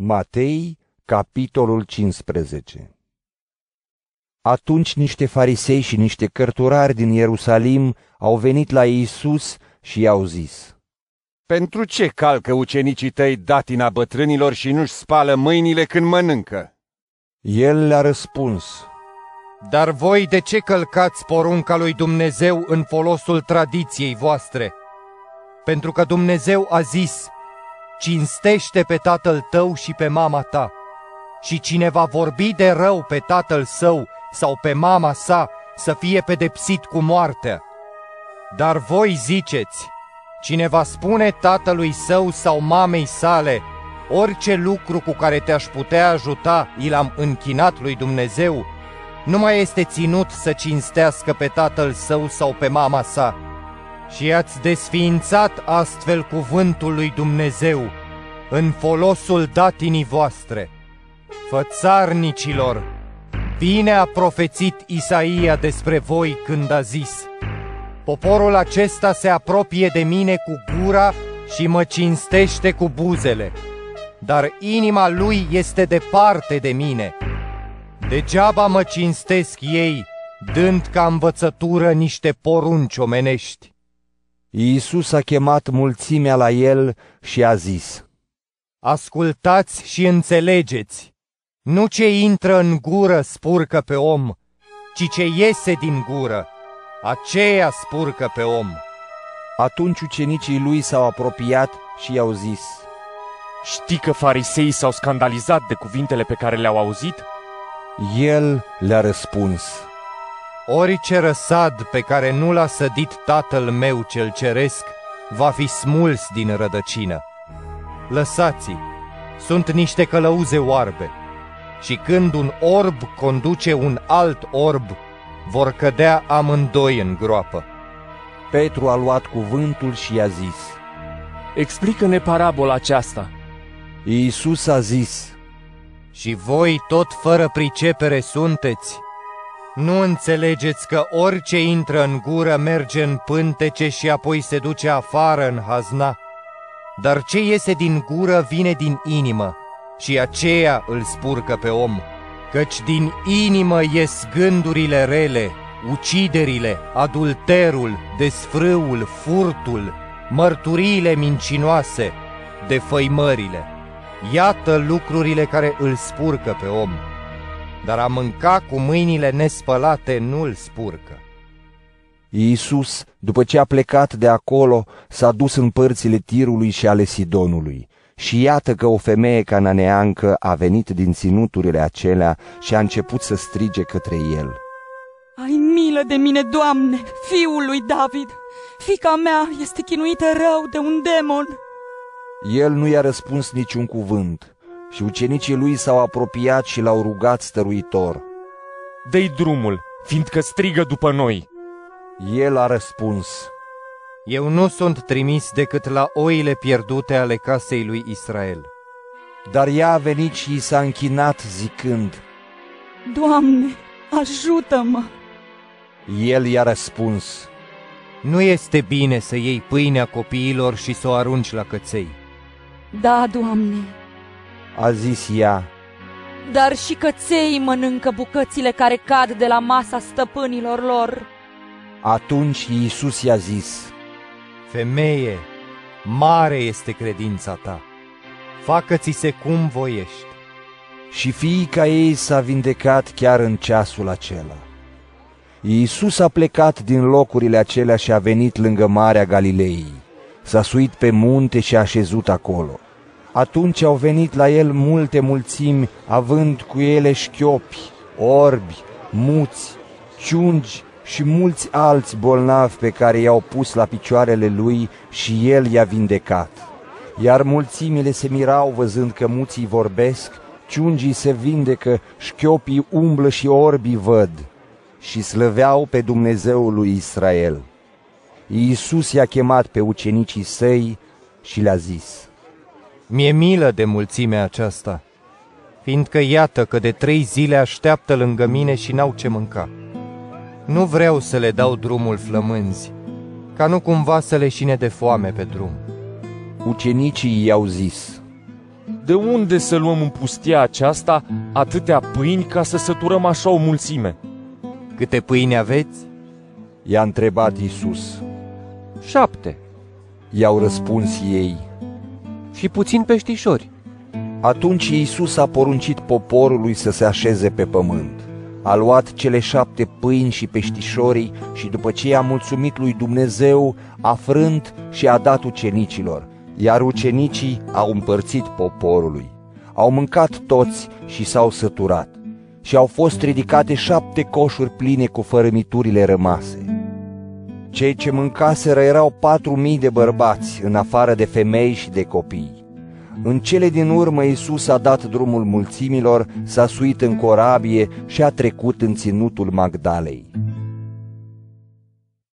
Matei, capitolul 15 Atunci niște farisei și niște cărturari din Ierusalim au venit la Iisus și i-au zis, Pentru ce calcă ucenicii tăi datina bătrânilor și nu-și spală mâinile când mănâncă? El le-a răspuns, Dar voi de ce călcați porunca lui Dumnezeu în folosul tradiției voastre? Pentru că Dumnezeu a zis, cinstește pe tatăl tău și pe mama ta. Și cine va vorbi de rău pe tatăl său sau pe mama sa, să fie pedepsit cu moartea. Dar voi ziceți, cine va spune tatălui său sau mamei sale, orice lucru cu care te-aș putea ajuta, i l-am închinat lui Dumnezeu, nu mai este ținut să cinstească pe tatăl său sau pe mama sa. Și ați desființat astfel cuvântul lui Dumnezeu în folosul datinii voastre. Fățarnicilor, bine a profețit Isaia despre voi când a zis, Poporul acesta se apropie de mine cu gura și mă cinstește cu buzele, dar inima lui este departe de mine. Degeaba mă cinstesc ei, dând ca învățătură niște porunci omenești. Iisus a chemat mulțimea la el și a zis, Ascultați și înțelegeți, nu ce intră în gură spurcă pe om, ci ce iese din gură, aceea spurcă pe om. Atunci ucenicii lui s-au apropiat și i-au zis, Știi că fariseii s-au scandalizat de cuvintele pe care le-au auzit? El le-a răspuns, Orice răsad pe care nu l-a sădit tatăl meu cel ceresc, va fi smuls din rădăcină. Lăsați-i, sunt niște călăuze oarbe, și când un orb conduce un alt orb, vor cădea amândoi în groapă. Petru a luat cuvântul și i-a zis, Explică-ne parabola aceasta. Iisus a zis, Și voi tot fără pricepere sunteți? Nu înțelegeți că orice intră în gură merge în pântece și apoi se duce afară în hazna? Dar ce iese din gură vine din inimă și aceea îl spurcă pe om. Căci din inimă ies gândurile rele, uciderile, adulterul, desfrâul, furtul, mărturiile mincinoase, defăimările. Iată lucrurile care îl spurcă pe om. Dar a mânca cu mâinile nespălate nu îl spurcă. Iisus, după ce a plecat de acolo, s-a dus în părțile Tirului și ale Sidonului. Și iată că o femeie cananeancă a venit din ținuturile acelea și a început să strige către el. Ai milă de mine, Doamne, fiul lui David! Fica mea este chinuită rău de un demon. El nu i-a răspuns niciun cuvânt și ucenicii lui s-au apropiat și l-au rugat stăruitor. Dă-i drumul, fiindcă strigă după noi. El a răspuns, Eu nu sunt trimis decât la oile pierdute ale casei lui Israel. dar ea a venit și i s-a închinat zicând, Doamne, ajută-mă! El i-a răspuns, Nu este bine să iei pâinea copiilor și să o arunci la căței. Da, Doamne, a zis ea, dar și căței mănâncă bucățile care cad de la masa stăpânilor lor. atunci Iisus i-a zis, Femeie, mare este credința ta. Facă-ți se cum voiești. și fiica ei s-a vindecat chiar în ceasul acela. Iisus a plecat din locurile acelea și a venit lângă Marea Galilei. S-a suit pe munte și a așezut acolo. Atunci au venit la el multe mulțimi, având cu ele șchiopi, orbi, muți, ciungi și mulți alți bolnavi pe care i-au pus la picioarele lui și el i-a vindecat. Iar mulțimile se mirau văzând că muții vorbesc, ciungii se vindecă, șchiopii umblă și orbii văd și slăveau pe Dumnezeul lui Israel. Iisus i-a chemat pe ucenicii săi și le-a zis, Mie milă de mulțimea aceasta, fiindcă iată că de trei zile așteaptă lângă mine și n-au ce mânca. Nu vreau să le dau drumul flămânzi, ca nu cumva să le șine de foame pe drum. Ucenicii i-au zis, de unde să luăm în pustia aceasta atâtea pâini ca să săturăm așa o mulțime? Câte pâini aveți? I-a întrebat Isus. Șapte. I-au răspuns ei. Și puțin peștișori. Atunci Iisus a poruncit poporului să se așeze pe pământ. A luat cele șapte pâini și peștișorii și după ce i-a mulțumit lui Dumnezeu, a frânt și a dat ucenicilor, iar ucenicii au împărțit poporului. Au mâncat toți și s-au săturat și au fost ridicate șapte coșuri pline cu fărămiturile rămase. Cei ce mâncaseră erau patru mii de bărbați, în afară de femei și de copii. În cele din urmă Iisus a dat drumul mulțimilor, s-a suit în corabie și a trecut în ținutul Magdalei.